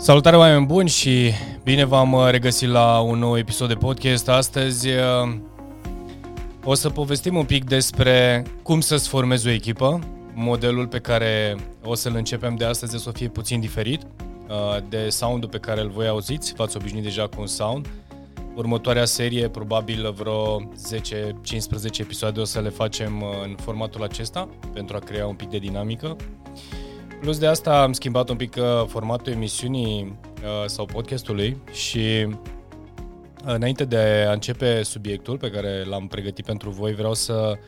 Salutare oameni buni și bine v-am uh, regăsit la un nou episod de podcast. Astăzi uh, o să povestim un pic despre cum să-ți formezi o echipă. Modelul pe care o să-l începem de astăzi o să fie puțin diferit uh, de soundul pe care îl voi auziți. V-ați obișnuit deja cu un sound. Următoarea serie, probabil vreo 10-15 episoade o să le facem în formatul acesta pentru a crea un pic de dinamică. Plus de asta am schimbat un pic uh, formatul emisiunii uh, sau podcastului și uh, înainte de a începe subiectul pe care l-am pregătit pentru voi, vreau să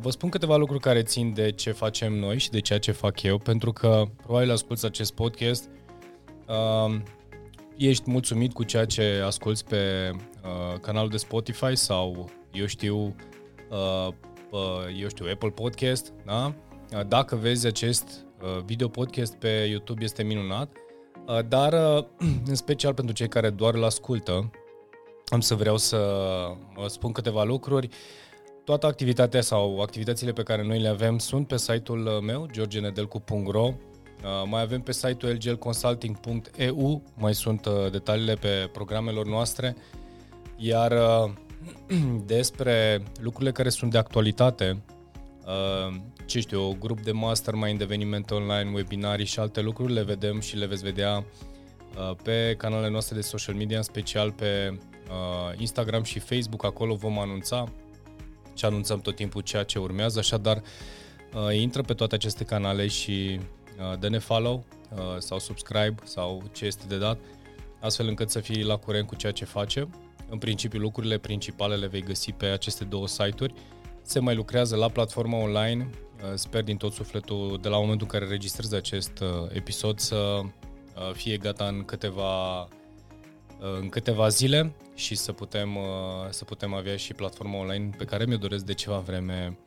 vă spun câteva lucruri care țin de ce facem noi și de ceea ce fac eu, pentru că probabil asculți acest podcast, ești mulțumit cu ceea ce asculți pe canalul de Spotify sau, eu știu, eu știu, Apple Podcast, da? Dacă vezi acest uh, video podcast pe YouTube este minunat, uh, dar uh, în special pentru cei care doar îl ascultă, am să vreau să spun câteva lucruri. Toată activitatea sau activitățile pe care noi le avem sunt pe site-ul meu, georgenedelcu.ro. Mai avem pe site-ul lglconsulting.eu, mai sunt detaliile pe programelor noastre. Iar despre lucrurile care sunt de actualitate, Uh, ce știu, grup de mastermind, evenimente online, webinarii și alte lucruri le vedem și le veți vedea uh, pe canalele noastre de social media, în special pe uh, Instagram și Facebook, acolo vom anunța și anunțăm tot timpul ceea ce urmează, așadar intră pe toate aceste canale și dă-ne follow sau subscribe sau ce este de dat, astfel încât să fii la curent cu ceea ce facem. În principiu, lucrurile principale le vei găsi pe aceste două site-uri se mai lucrează la platforma online. Uh, sper din tot sufletul de la momentul în care registrez acest uh, episod să uh, fie gata în câteva în câteva zile și să putem, să putem avea și platforma online pe care mi-o doresc de ceva vreme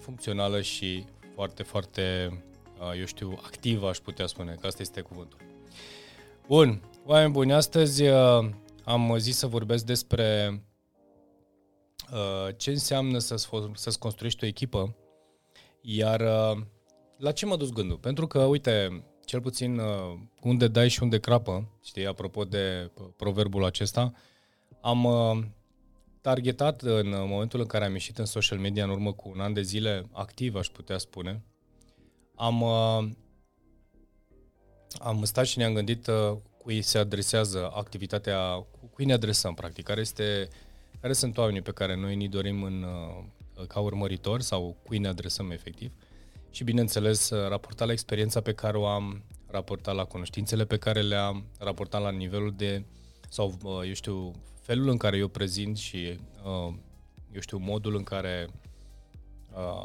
funcțională și foarte, foarte, eu știu, activă, aș putea spune, că asta este cuvântul. Bun, oameni buni, astăzi am zis să vorbesc despre Uh, ce înseamnă să-ți, să-ți construiești o echipă, iar uh, la ce m-a dus gândul? Pentru că, uite, cel puțin uh, unde dai și unde crapă, știi, apropo de proverbul acesta, am targetat în momentul în care am ieșit în social media în urmă cu un an de zile activ, aș putea spune, am, am stat și ne-am gândit cui se adresează activitatea, cui ne adresăm, practic, care este care sunt oamenii pe care noi ni dorim în, uh, ca urmăritori sau cui ne adresăm efectiv? Și, bineînțeles, uh, raportat la experiența pe care o am, raportat la cunoștințele pe care le am, raportat la nivelul de, sau, uh, eu știu, felul în care eu prezint și, eu știu, modul în care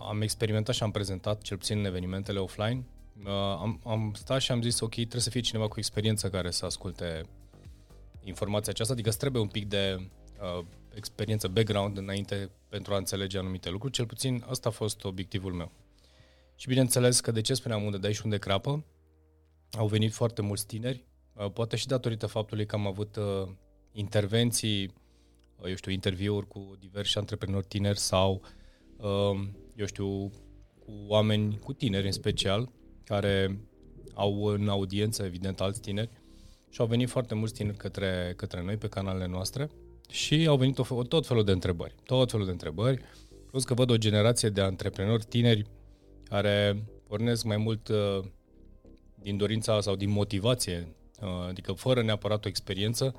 am experimentat și am prezentat, cel puțin în evenimentele offline, am, am stat și am zis, ok, trebuie să fie cineva cu experiență care să asculte informația aceasta, adică trebuie un pic de uh, experiență, background înainte pentru a înțelege anumite lucruri, cel puțin asta a fost obiectivul meu. Și bineînțeles că de ce spuneam unde dai și unde crapă, au venit foarte mulți tineri, uh, poate și datorită faptului că am avut uh, intervenții, uh, eu știu, interviuri cu diversi antreprenori tineri sau, eu știu, cu oameni, cu tineri în special, care au în audiență, evident, alți tineri. Și au venit foarte mulți tineri către, către noi pe canalele noastre și au venit o, tot felul de întrebări. Tot felul de întrebări. Plus că văd o generație de antreprenori tineri care pornesc mai mult uh, din dorința sau din motivație, uh, adică fără neapărat o experiență,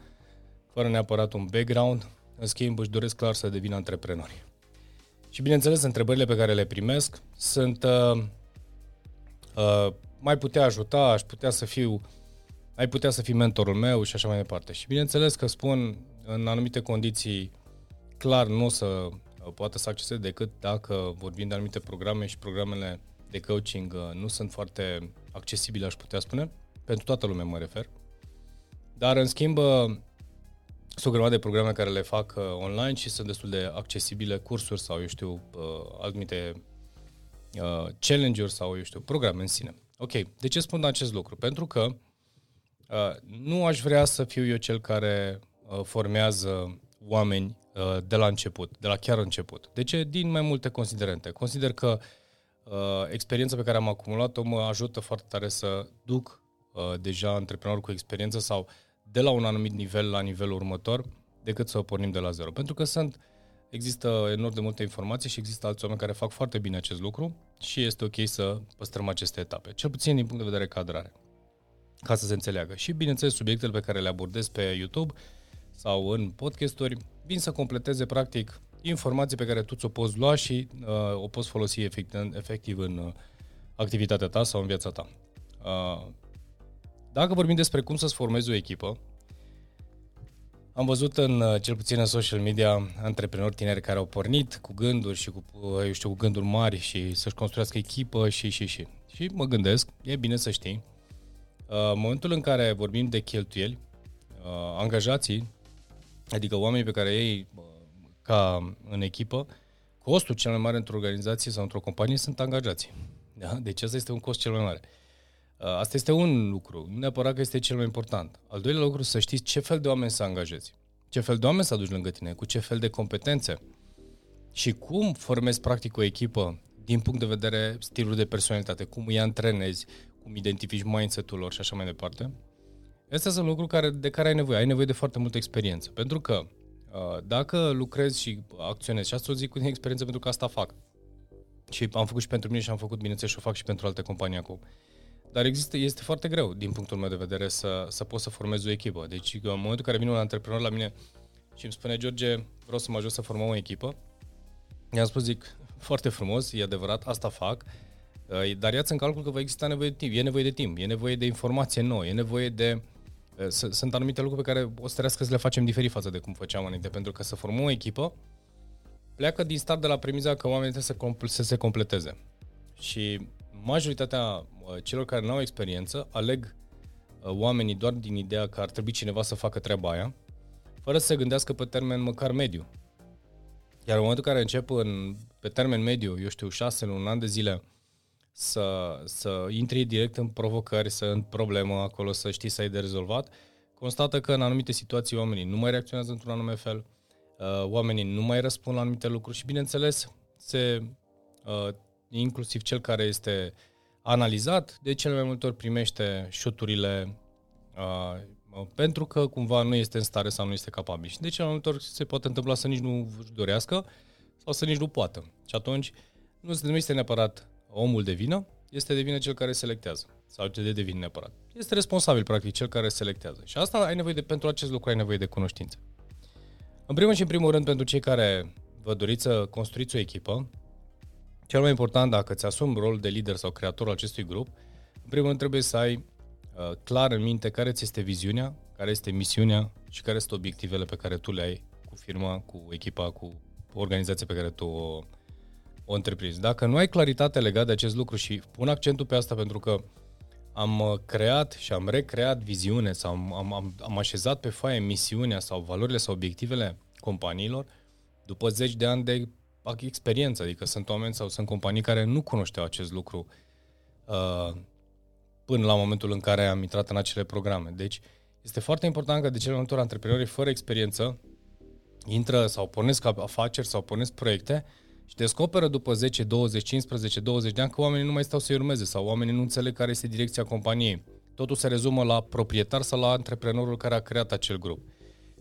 fără neapărat un background, în schimb își doresc clar să devină antreprenori. Și bineînțeles, întrebările pe care le primesc sunt uh, uh, mai putea ajuta, aș putea să fiu, ai putea să fii mentorul meu și așa mai departe. Și bineînțeles că spun în anumite condiții clar nu o să uh, poată să acceseze decât dacă vorbim de anumite programe și programele de coaching uh, nu sunt foarte accesibile, aș putea spune. Pentru toată lumea mă refer. Dar, în schimb, uh, sunt o grămadă de programe care le fac online și sunt destul de accesibile, cursuri sau, eu știu, anumite challenge-uri sau, eu știu, programe în sine. Ok, de ce spun acest lucru? Pentru că nu aș vrea să fiu eu cel care Uh, formează oameni uh, de la început, de la chiar început. De ce? Din mai multe considerente. Consider că uh, experiența pe care am acumulat-o mă ajută foarte tare să duc uh, deja antreprenori cu experiență sau de la un anumit nivel la nivelul următor, decât să o pornim de la zero. Pentru că sunt, există enorm de multe informații și există alți oameni care fac foarte bine acest lucru și este ok să păstrăm aceste etape, cel puțin din punct de vedere cadrare, ca să se înțeleagă. Și, bineînțeles, subiectele pe care le abordez pe YouTube sau în podcasturi vin să completeze, practic, informații pe care tu ți-o poți lua și uh, o poți folosi efectiv, efectiv în uh, activitatea ta sau în viața ta. Uh, dacă vorbim despre cum să-ți formezi o echipă, am văzut în, uh, cel puțin în social media, antreprenori tineri care au pornit cu gânduri și cu, uh, eu știu, cu gânduri mari și să-și construiască echipă și, și, și. Și mă gândesc, e bine să știi, uh, în momentul în care vorbim de cheltuieli, angajații, adică oamenii pe care ei ca în echipă, costul cel mai mare într-o organizație sau într-o companie sunt angajații. Da? Deci asta este un cost cel mai mare. Uh, asta este un lucru, nu neapărat că este cel mai important. Al doilea lucru, să știți ce fel de oameni să angajeți. Ce fel de oameni să aduci lângă tine, cu ce fel de competențe și cum formezi practic o echipă din punct de vedere stilul de personalitate, cum îi antrenezi, cum identifici mindset-ul lor și așa mai departe. Astea sunt lucruri care, de care ai nevoie. Ai nevoie de foarte multă experiență. Pentru că uh, dacă lucrezi și acționezi, și asta o zic cu experiență pentru că asta fac. Și am făcut și pentru mine și am făcut, bineînțeles, și o fac și pentru alte companii acum. Dar există, este foarte greu, din punctul meu de vedere, să, să poți să formezi o echipă. Deci, în momentul în care vine un antreprenor la mine și îmi spune, George, vreau să mă ajut să formăm o echipă, i-am spus, zic, foarte frumos, e adevărat, asta fac, uh, dar ia în calcul că va exista nevoie de timp, e nevoie de timp, e nevoie de informație nouă, e nevoie de... Uh, sunt anumite lucruri pe care o să trebuiască să le facem diferit față de cum făceam înainte, pentru că să formăm o echipă, pleacă din start de la premiza că oamenii trebuie să, să se completeze. Și majoritatea uh, celor care nu au experiență aleg uh, oamenii doar din ideea că ar trebui cineva să facă treaba aia, fără să se gândească pe termen măcar mediu. Iar în momentul în care încep în, pe termen mediu, eu știu, șase luni, un an de zile, să, să intri direct în provocări, să în problemă acolo, să știi să ai de rezolvat, constată că în anumite situații oamenii nu mai reacționează într-un anume fel, uh, oamenii nu mai răspund la anumite lucruri și, bineînțeles, se inclusiv cel care este analizat, de cele mai multe ori primește șuturile uh, pentru că cumva nu este în stare sau nu este capabil. Și de cele mai multe ori se poate întâmpla să nici nu își dorească sau să nici nu poată. Și atunci nu este neapărat omul de vină, este de vină cel care selectează. Sau ce de vină neapărat. Este responsabil, practic, cel care selectează. Și asta ai nevoie de, pentru acest lucru ai nevoie de cunoștințe. În primul și în primul rând, pentru cei care vă doriți să construiți o echipă, cel mai important, dacă îți asumi rolul de lider sau creator al acestui grup, în primul rând trebuie să ai uh, clar în minte care ți este viziunea, care este misiunea și care sunt obiectivele pe care tu le ai cu firma, cu echipa, cu organizația pe care tu o, o întreprinzi. Dacă nu ai claritate legat de acest lucru și pun accentul pe asta pentru că am uh, creat și am recreat viziune sau am, am, am așezat pe foaie misiunea sau valorile sau obiectivele companiilor după zeci de ani de experiență, adică sunt oameni sau sunt companii care nu cunoșteau acest lucru uh, până la momentul în care am intrat în acele programe. Deci este foarte important că de cele mai multe ori antreprenorii fără experiență intră sau pornesc afaceri sau pornesc proiecte și descoperă după 10, 20, 15, 20 de ani că oamenii nu mai stau să-i urmeze sau oamenii nu înțeleg care este direcția companiei. Totul se rezumă la proprietar sau la antreprenorul care a creat acel grup.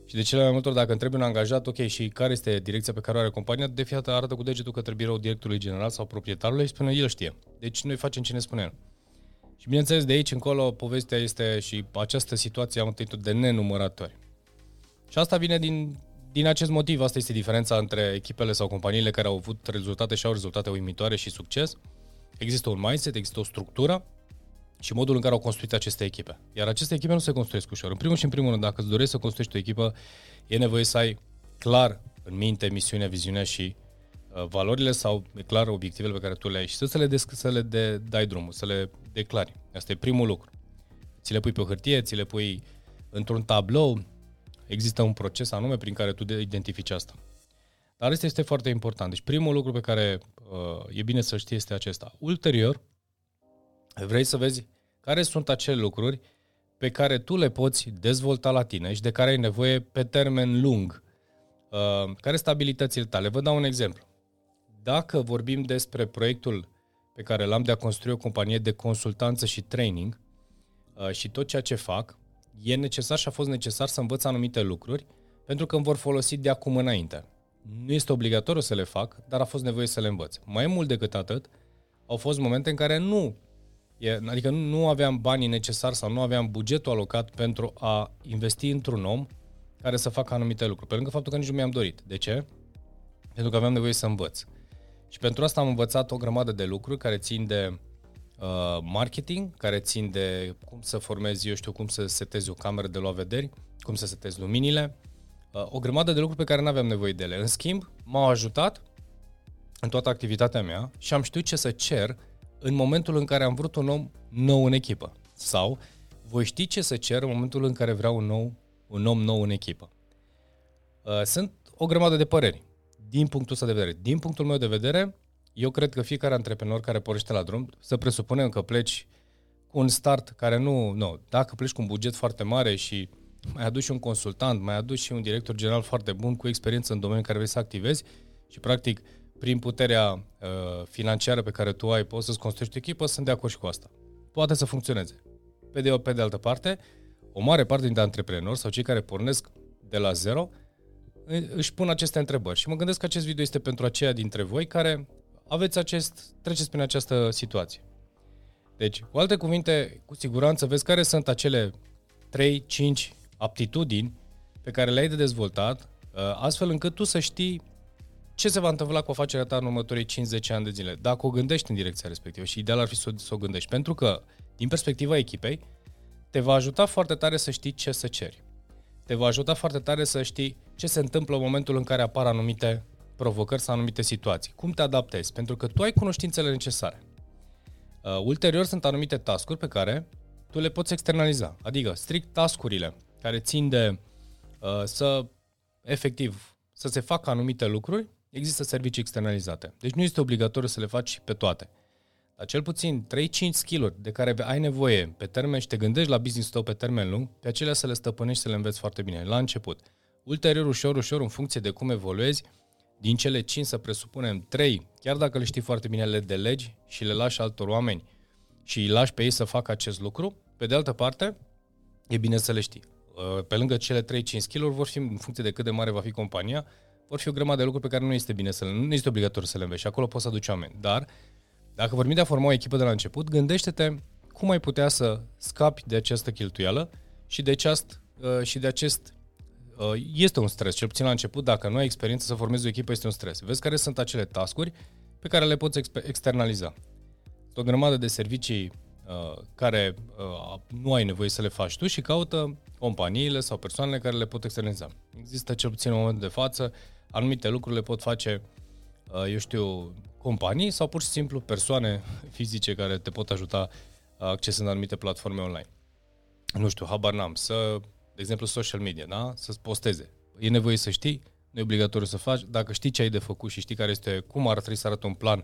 Și de cele mai multe ori, dacă întrebi un angajat, ok, și care este direcția pe care o are compania, de fiecare arată cu degetul către birou directorului general sau proprietarului și spune, el știe. Deci noi facem ce ne spune el. Și bineînțeles, de aici încolo, povestea este și această situație am întâlnit-o de nenumărate ori. Și asta vine din, din acest motiv. Asta este diferența între echipele sau companiile care au avut rezultate și au rezultate uimitoare și succes. Există un mindset, există o structură și modul în care au construit aceste echipe. Iar aceste echipe nu se construiesc ușor. În primul și în primul rând, dacă îți dorești să construiești o echipă, e nevoie să ai clar în minte misiunea, viziunea și uh, valorile sau clar obiectivele pe care tu le ai și să, le, desc- să le de, dai drumul, să le declari. Asta e primul lucru. Ți le pui pe hârtie, ți le pui într-un tablou, există un proces anume prin care tu identifici asta. Dar asta este foarte important. Deci primul lucru pe care uh, e bine să știi este acesta. Ulterior, vrei să vezi care sunt acele lucruri pe care tu le poți dezvolta la tine și de care ai nevoie pe termen lung. Uh, care sunt abilitățile tale? Vă dau un exemplu. Dacă vorbim despre proiectul pe care l-am de a construi o companie de consultanță și training, uh, și tot ceea ce fac, e necesar și a fost necesar să învăț anumite lucruri pentru că îmi vor folosi de acum înainte. Nu este obligatoriu să le fac, dar a fost nevoie să le învăț. Mai mult decât atât, au fost momente în care nu, adică nu aveam banii necesari sau nu aveam bugetul alocat pentru a investi într-un om care să facă anumite lucruri. Pe lângă faptul că nici nu mi-am dorit. De ce? Pentru că aveam nevoie să învăț. Și pentru asta am învățat o grămadă de lucruri care țin de uh, marketing, care țin de cum să formezi, eu știu, cum să setezi o cameră de luat vederi, cum să setezi luminile, uh, o grămadă de lucruri pe care nu aveam nevoie de ele. În schimb, m-au ajutat în toată activitatea mea și am știut ce să cer în momentul în care am vrut un om nou în echipă. Sau voi ști ce să cer în momentul în care vreau un, nou, un om nou în echipă. Uh, sunt o grămadă de păreri din punctul ăsta de vedere. Din punctul meu de vedere, eu cred că fiecare antreprenor care pornește la drum, să presupunem că pleci cu un start care nu, nu, dacă pleci cu un buget foarte mare și mai aduci și un consultant, mai aduci și un director general foarte bun cu experiență în domeniul în care vrei să activezi și practic prin puterea uh, financiară pe care tu ai poți să-ți construiești o echipă, sunt de acord și cu asta. Poate să funcționeze. Pe de, pe de altă parte, o mare parte dintre antreprenori sau cei care pornesc de la zero își pun aceste întrebări. Și mă gândesc că acest video este pentru aceia dintre voi care aveți acest, treceți prin această situație. Deci, cu alte cuvinte, cu siguranță vezi care sunt acele 3-5 aptitudini pe care le-ai de dezvoltat, uh, astfel încât tu să știi ce se va întâmpla cu afacerea ta în următorii 5-10 ani de zile, dacă o gândești în direcția respectivă și ideal ar fi să o, să o gândești, pentru că, din perspectiva echipei, te va ajuta foarte tare să știi ce să ceri. Te va ajuta foarte tare să știi ce se întâmplă în momentul în care apar anumite provocări sau anumite situații. Cum te adaptezi? Pentru că tu ai cunoștințele necesare. Uh, ulterior sunt anumite tascuri pe care tu le poți externaliza. Adică strict tascurile care țin de uh, să efectiv să se facă anumite lucruri, există servicii externalizate. Deci nu este obligatoriu să le faci pe toate. Dar cel puțin 3-5 skill-uri de care ai nevoie pe termen și te gândești la business tău pe termen lung, pe acelea să le stăpânești, să le înveți foarte bine la început. Ulterior, ușor, ușor, în funcție de cum evoluezi, din cele 5 să presupunem 3, chiar dacă le știi foarte bine, le delegi și le lași altor oameni și îi lași pe ei să facă acest lucru. Pe de altă parte, e bine să le știi. Uh, pe lângă cele 3-5 skill-uri vor fi, în funcție de cât de mare va fi compania, vor fi o grămadă de lucruri pe care nu este bine să le, nu este obligatoriu să le înveți și acolo poți să aduci oameni. Dar, dacă vorbim de a forma o echipă de la început, gândește-te cum ai putea să scapi de această cheltuială și de, aceast, uh, și de acest Uh, este un stres, cel puțin la început, dacă nu ai experiență să formezi o echipă, este un stres. Vezi care sunt acele tascuri pe care le poți externaliza. O grămadă de servicii uh, care uh, nu ai nevoie să le faci tu și caută companiile sau persoanele care le pot externaliza. Există cel puțin în momentul de față, anumite lucruri le pot face, uh, eu știu, companii sau pur și simplu persoane fizice care te pot ajuta uh, accesând anumite platforme online. Nu știu, habar n-am, să de exemplu social media, da? să-ți posteze. E nevoie să știi, nu e obligatoriu să faci. Dacă știi ce ai de făcut și știi care este, cum ar trebui să arate un plan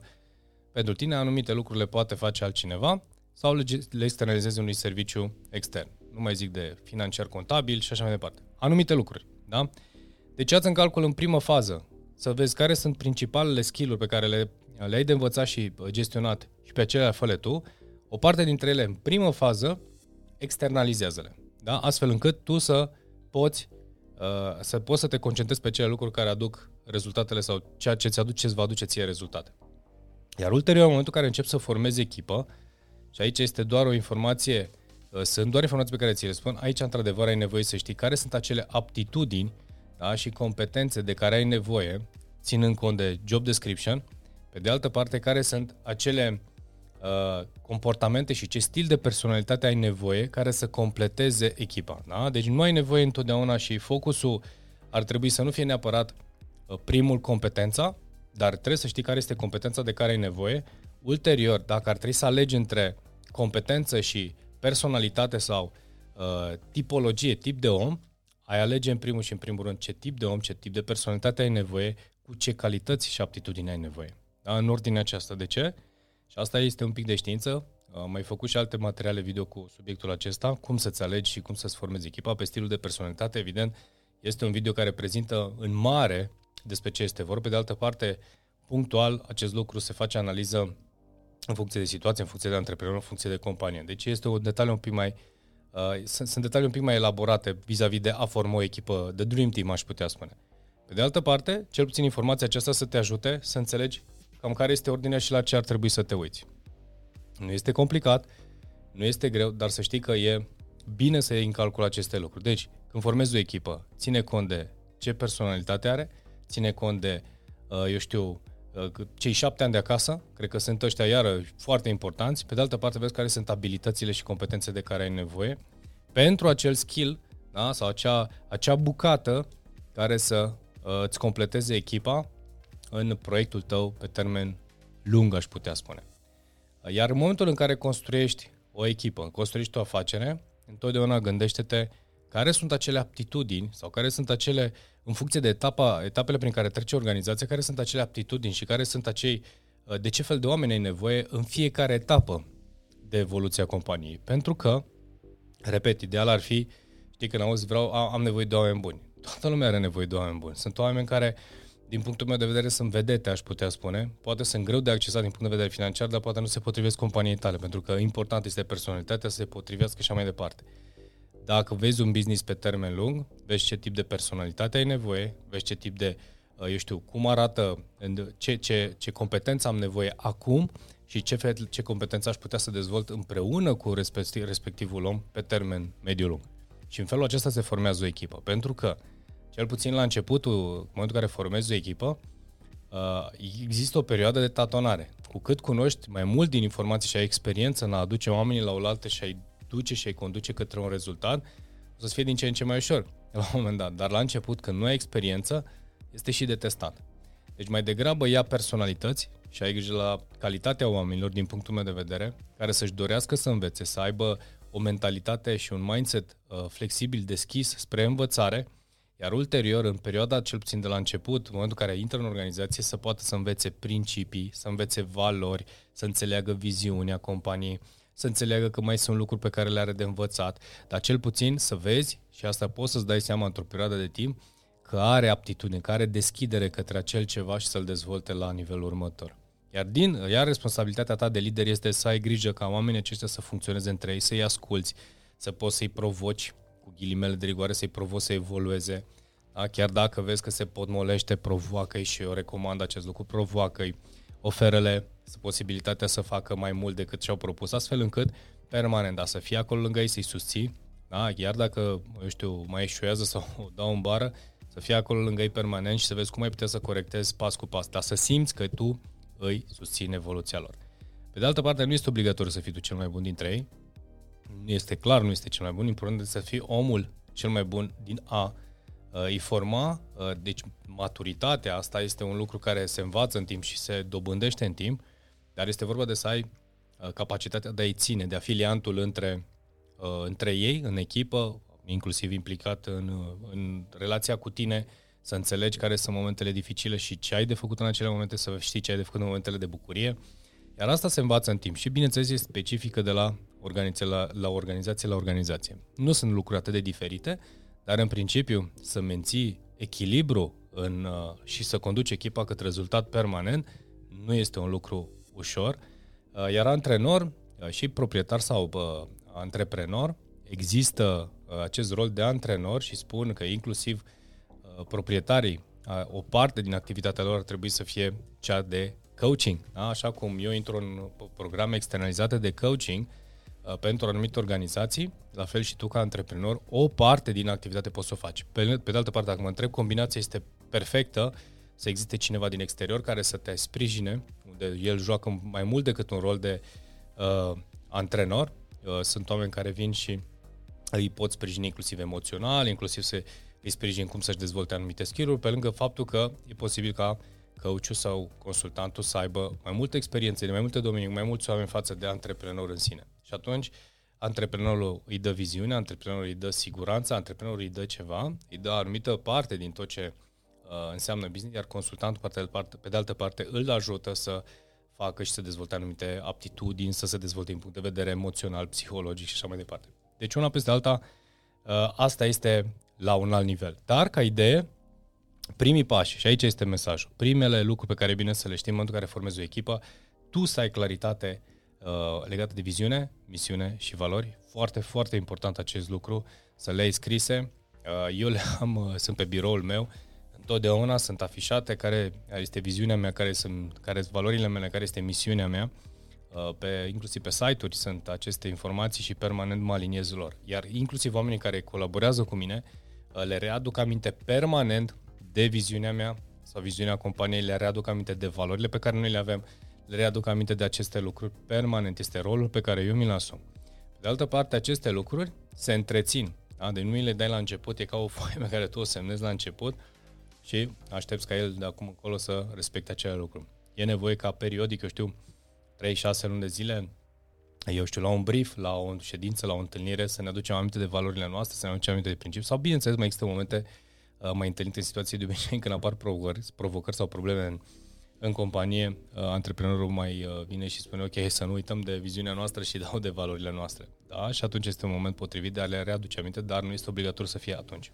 pentru tine, anumite lucruri le poate face altcineva sau le externalizezi unui serviciu extern. Nu mai zic de financiar contabil și așa mai departe. Anumite lucruri, da? Deci ați în calcul în primă fază să vezi care sunt principalele skill-uri pe care le, le ai de învățat și gestionat și pe acelea fă tu. O parte dintre ele, în primă fază, externalizează-le da? astfel încât tu să poți uh, să poți să te concentrezi pe cele lucruri care aduc rezultatele sau ceea ce ți aduce, ce îți va aduce ție rezultate. Iar ulterior, în momentul în care începi să formezi echipă, și aici este doar o informație, uh, sunt doar informații pe care ți le spun, aici într-adevăr ai nevoie să știi care sunt acele aptitudini da, și competențe de care ai nevoie, ținând cont de job description, pe de altă parte, care sunt acele Uh, comportamente și ce stil de personalitate ai nevoie care să completeze echipa. Da? Deci nu ai nevoie întotdeauna și focusul ar trebui să nu fie neapărat uh, primul competența, dar trebuie să știi care este competența de care ai nevoie. Ulterior, dacă ar trebui să alegi între competență și personalitate sau uh, tipologie, tip de om, ai alege în primul și în primul rând ce tip de om, ce tip de personalitate ai nevoie, cu ce calități și aptitudini ai nevoie. Da? În ordine aceasta. De ce? Și asta este un pic de știință. Am mai făcut și alte materiale video cu subiectul acesta, cum să-ți alegi și cum să-ți formezi echipa pe stilul de personalitate, evident. Este un video care prezintă în mare despre ce este vorba. Pe de altă parte, punctual, acest lucru se face analiză în funcție de situație, în funcție de antreprenor, în funcție de companie. Deci este un detaliu un pic mai, Uh, sunt, sunt detalii un pic mai elaborate vis-a-vis de a forma o echipă de Dream Team, aș putea spune. Pe de altă parte, cel puțin informația aceasta să te ajute să înțelegi cam care este ordinea și la ce ar trebui să te uiți. Nu este complicat, nu este greu, dar să știi că e bine să iei în calcul aceste lucruri. Deci, când formezi o echipă, ține cont de ce personalitate are, ține cont de, uh, eu știu, uh, cei șapte ani de acasă, cred că sunt ăștia iară foarte importanți. Pe de altă parte, vezi care sunt abilitățile și competențe de care ai nevoie pentru acel skill da? sau acea, acea bucată care să uh, îți completeze echipa în proiectul tău pe termen lung, aș putea spune. Iar în momentul în care construiești o echipă, construiești o afacere, întotdeauna gândește-te care sunt acele aptitudini sau care sunt acele, în funcție de etapa, etapele prin care trece organizația, care sunt acele aptitudini și care sunt acei, uh, de ce fel de oameni ai nevoie în fiecare etapă de evoluție a companiei. Pentru că, repet, ideal ar fi, știi, când auzi, vreau, am nevoie de oameni buni. Toată lumea are nevoie de oameni buni. Sunt oameni care, din punctul meu de vedere, sunt vedete, aș putea spune. Poate sunt greu de accesat din punct de vedere financiar, dar poate nu se potrivesc companiei tale, pentru că important este personalitatea să se potrivească și așa mai departe. Dacă vezi un business pe termen lung, vezi ce tip de personalitate ai nevoie, vezi ce tip de, uh, eu știu, cum arată, ce, ce, ce competență am nevoie acum și ce, fel, ce competență aș putea să dezvolt împreună cu respectivul om pe termen mediu-lung. Și în felul acesta se formează o echipă. Pentru că, cel puțin la începutul, în momentul în care formezi o echipă, uh, există o perioadă de tatonare. Cu cât cunoști mai mult din informații și ai experiență în a aduce oamenii la oaltă și ai duce și ai conduce către un rezultat, o să fie din ce în ce mai ușor la un moment dat. Dar la început, când nu ai experiență, este și de testat. Deci mai degrabă ia personalități și ai grijă la calitatea oamenilor din punctul meu de vedere, care să-și dorească să învețe, să aibă o mentalitate și un mindset uh, flexibil, deschis spre învățare, iar ulterior, în perioada cel puțin de la început, în momentul în care intră în organizație, să poată să învețe principii, să învețe valori, să înțeleagă viziunea companiei, să înțeleagă că mai sunt lucruri pe care le are de învățat, dar cel puțin să vezi, și asta poți să-ți dai seama într-o perioadă de timp, că are aptitudine, că are deschidere către acel ceva și să-l dezvolte la nivelul următor. Iar, din, iar responsabilitatea ta de lider este să ai grijă ca oamenii aceștia să funcționeze între ei, să-i asculți, să poți să-i provoci, cu ghilimele de rigoare, să-i provoci să evolueze. Da? Chiar dacă vezi că se potmolește, provoacă-i și eu recomand acest lucru, provoacă-i, oferă-le posibilitatea să facă mai mult decât și-au propus, astfel încât permanent, da, să fie acolo lângă ei, să-i susții, da, chiar dacă, eu știu, mai eșuează sau o dau în bară, să fie acolo lângă ei permanent și să vezi cum ai putea să corectezi pas cu pas, dar să simți că tu îi susțin evoluția lor. Pe de altă parte, nu este obligatoriu să fii tu cel mai bun dintre ei. Nu este clar, nu este cel mai bun. Important este să fii omul cel mai bun din A. Uh, îi forma, uh, deci maturitatea asta este un lucru care se învață în timp și se dobândește în timp, dar este vorba de să ai uh, capacitatea de a-i ține, de a fi liantul între, între ei, în echipă, inclusiv implicat în, în relația cu tine, să înțelegi care sunt momentele dificile și ce ai de făcut în acele momente, să știi ce ai de făcut în momentele de bucurie. Iar asta se învață în timp și, bineînțeles, este specifică de la organizație la, la organizație la organizație. Nu sunt lucruri atât de diferite, dar în principiu să menții echilibru în, uh, și să conduci echipa către rezultat permanent nu este un lucru ușor. Uh, iar antrenor uh, și proprietar sau antreprenor există acest rol de antrenor și spun că inclusiv proprietarii, o parte din activitatea lor ar trebui să fie cea de coaching. Da? Așa cum eu intru în programe externalizate de coaching pentru anumite organizații, la fel și tu ca antreprenor, o parte din activitate poți să o faci. Pe, pe de altă parte, dacă mă întreb, combinația este perfectă, să existe cineva din exterior care să te sprijine, unde el joacă mai mult decât un rol de uh, antrenor. Uh, sunt oameni care vin și îi pot sprijini inclusiv emoțional, inclusiv să îi sprijin cum să-și dezvolte anumite skill pe lângă faptul că e posibil ca coachul sau consultantul să aibă mai multe experiențe, de mai multe domenii, mai mulți oameni față de antreprenor în sine. Și atunci, antreprenorul îi dă viziune, antreprenorul îi dă siguranță, antreprenorul îi dă ceva, îi dă anumită parte din tot ce uh, înseamnă business, iar consultantul, pe de, parte, pe de altă parte, îl ajută să facă și să dezvolte anumite aptitudini, să se dezvolte din punct de vedere emoțional, psihologic și așa mai departe. Deci una peste alta, uh, asta este la un alt nivel. Dar, ca idee, primii pași, și aici este mesajul, primele lucruri pe care e bine să le știm în momentul în care formezi o echipă, tu să ai claritate uh, legată de viziune, misiune și valori. Foarte, foarte important acest lucru, să le ai scrise. Uh, eu le am, uh, sunt pe biroul meu, întotdeauna sunt afișate care este viziunea mea, care sunt, care sunt valorile mele, care este misiunea mea. Uh, pe, inclusiv pe site-uri sunt aceste informații și permanent mă aliniez lor. Iar inclusiv oamenii care colaborează cu mine uh, le readuc aminte permanent de viziunea mea sau viziunea companiei, le readuc aminte de valorile pe care noi le avem, le readuc aminte de aceste lucruri permanent. Este rolul pe care eu mi-l asum. De altă parte, aceste lucruri se întrețin. Da? Deci nu mi le dai la început, e ca o foaie pe care tu o semnezi la început și aștepți ca el de acum încolo să respecte acele lucruri. E nevoie ca periodic, eu știu, 3-6 luni de zile, eu știu, la un brief, la o ședință, la o întâlnire, să ne aducem aminte de valorile noastre, să ne aducem aminte de principii. Sau, bineînțeles, mai există momente uh, mai întâlnite în situații de obicei când apar provocări, provocări sau probleme în, în companie, uh, antreprenorul mai uh, vine și spune, ok, să nu uităm de viziunea noastră și dau de valorile noastre. Da? Și atunci este un moment potrivit de a le readuce aminte, dar nu este obligatoriu să fie atunci.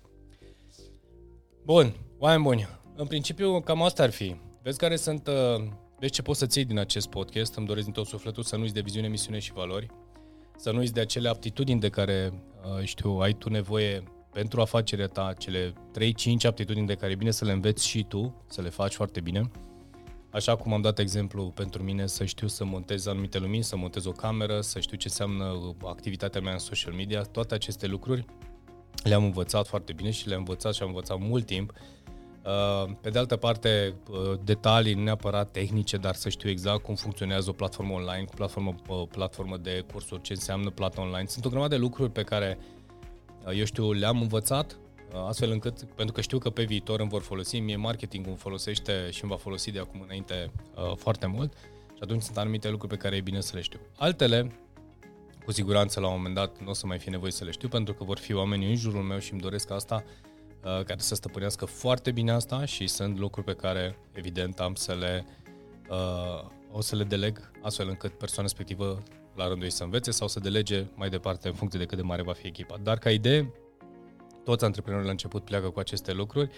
Bun, oameni buni, în principiu cam asta ar fi. Vezi care sunt uh, deci ce poți să ții din acest podcast? Îmi doresc din tot sufletul să nu uiți de viziune, misiune și valori, să nu uiți de acele aptitudini de care, uh, știu, ai tu nevoie pentru afacerea ta, cele 3-5 aptitudini de care e bine să le înveți și tu, să le faci foarte bine. Așa cum am dat exemplu pentru mine să știu să montez anumite lumini, să montez o cameră, să știu ce înseamnă activitatea mea în social media, toate aceste lucruri le-am învățat foarte bine și le-am învățat și am învățat mult timp Uh, pe de altă parte, uh, detalii neapărat tehnice, dar să știu exact cum funcționează o platformă online, cu platformă, uh, platformă de cursuri, ce înseamnă plată online. Sunt o grămadă de lucruri pe care, eu știu, le-am învățat, astfel încât, pentru că știu că pe viitor îmi vor folosi, mie marketingul îmi folosește și îmi va folosi de acum înainte foarte mult și atunci sunt anumite lucruri pe care e bine să le știu. Altele, cu siguranță la un moment dat nu o să mai fie nevoie să le știu, pentru că vor fi oameni în jurul meu și îmi doresc asta, Uh, care să stăpânească foarte bine asta și sunt lucruri pe care, evident, am să le uh, o să le deleg astfel încât persoana respectivă la rândul ei să învețe sau să delege mai departe în funcție de cât de mare va fi echipa. Dar ca idee, toți antreprenorii la început pleacă cu aceste lucruri,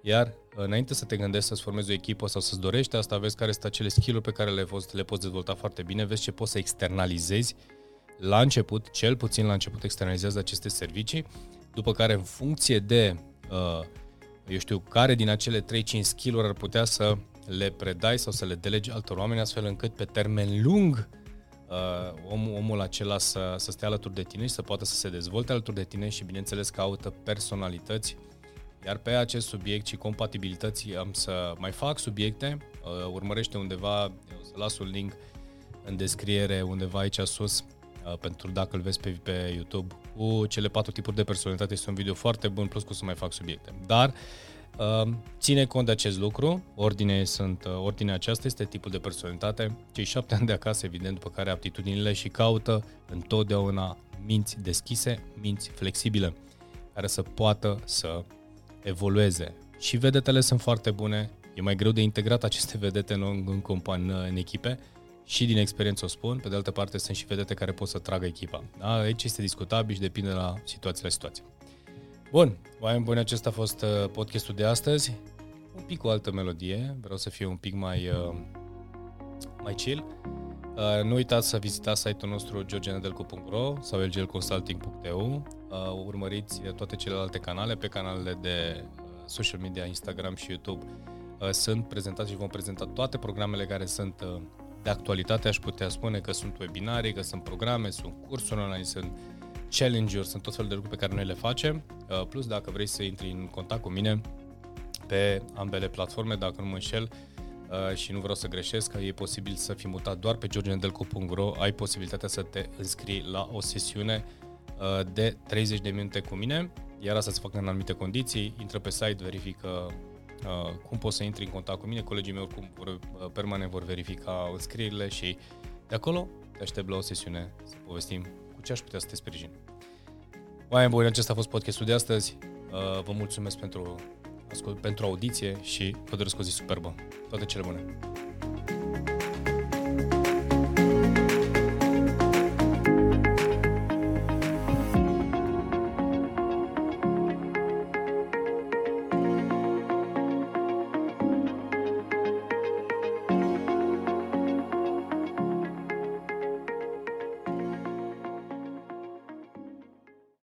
iar înainte să te gândești să-ți formezi o echipă sau să-ți dorești asta, vezi care sunt acele skill pe care le poți, le poți dezvolta foarte bine, vezi ce poți să externalizezi la început, cel puțin la început externalizează aceste servicii, după care în funcție de uh, eu știu, care din acele 3-5 skill-uri ar putea să le predai sau să le delegi altor oameni, astfel încât pe termen lung uh, omul, omul acela să, să stea alături de tine și să poată să se dezvolte alături de tine și, bineînțeles, caută personalități. Iar pe acest subiect și compatibilități am să mai fac subiecte, uh, urmărește undeva, o să las un link în descriere undeva aici sus, Uh, pentru dacă îl vezi pe, pe YouTube, cu cele patru tipuri de personalitate. Este un video foarte bun, plus cu să mai fac subiecte. Dar uh, ține cont de acest lucru, ordine sunt, uh, ordinea aceasta este tipul de personalitate, cei șapte ani de acasă, evident, după care aptitudinile și caută întotdeauna minți deschise, minți flexibile, care să poată să evolueze. Și vedetele sunt foarte bune, e mai greu de integrat aceste vedete în, în, în, în echipe, și din experiență o spun, pe de altă parte sunt și vedete care pot să tragă echipa. Da? Aici este discutabil și depinde la situație la situație. Bun, oameni buni, acesta a fost uh, podcastul de astăzi. Un pic o altă melodie, vreau să fie un pic mai, uh, mai chill. Uh, nu uitați să vizitați site-ul nostru georgenedelcu.ro sau lglconsulting.eu. Urmăriți toate celelalte canale pe canalele de social media, Instagram și YouTube. Sunt prezentați și vom prezenta toate programele care sunt de actualitate aș putea spune că sunt webinarii, că sunt programe, sunt cursuri online, sunt challenge-uri, sunt tot felul de lucruri pe care noi le facem. Uh, plus, dacă vrei să intri în contact cu mine pe ambele platforme, dacă nu mă înșel, uh, și nu vreau să greșesc, că e posibil să fii mutat doar pe georgenedelco.ro, ai posibilitatea să te înscrii la o sesiune uh, de 30 de minute cu mine, iar asta se fac în anumite condiții, intră pe site, verifică Uh, cum poți să intri în contact cu mine, colegii mei oricum vor, uh, permanent vor verifica înscrierile și de acolo te aștept la o sesiune. Să povestim. cu ce aș putea să te sprijin. Oameni buni, acesta a fost podcastul de astăzi. Uh, vă mulțumesc pentru, pentru audiție și vă doresc o zi superbă. Toate cele bune!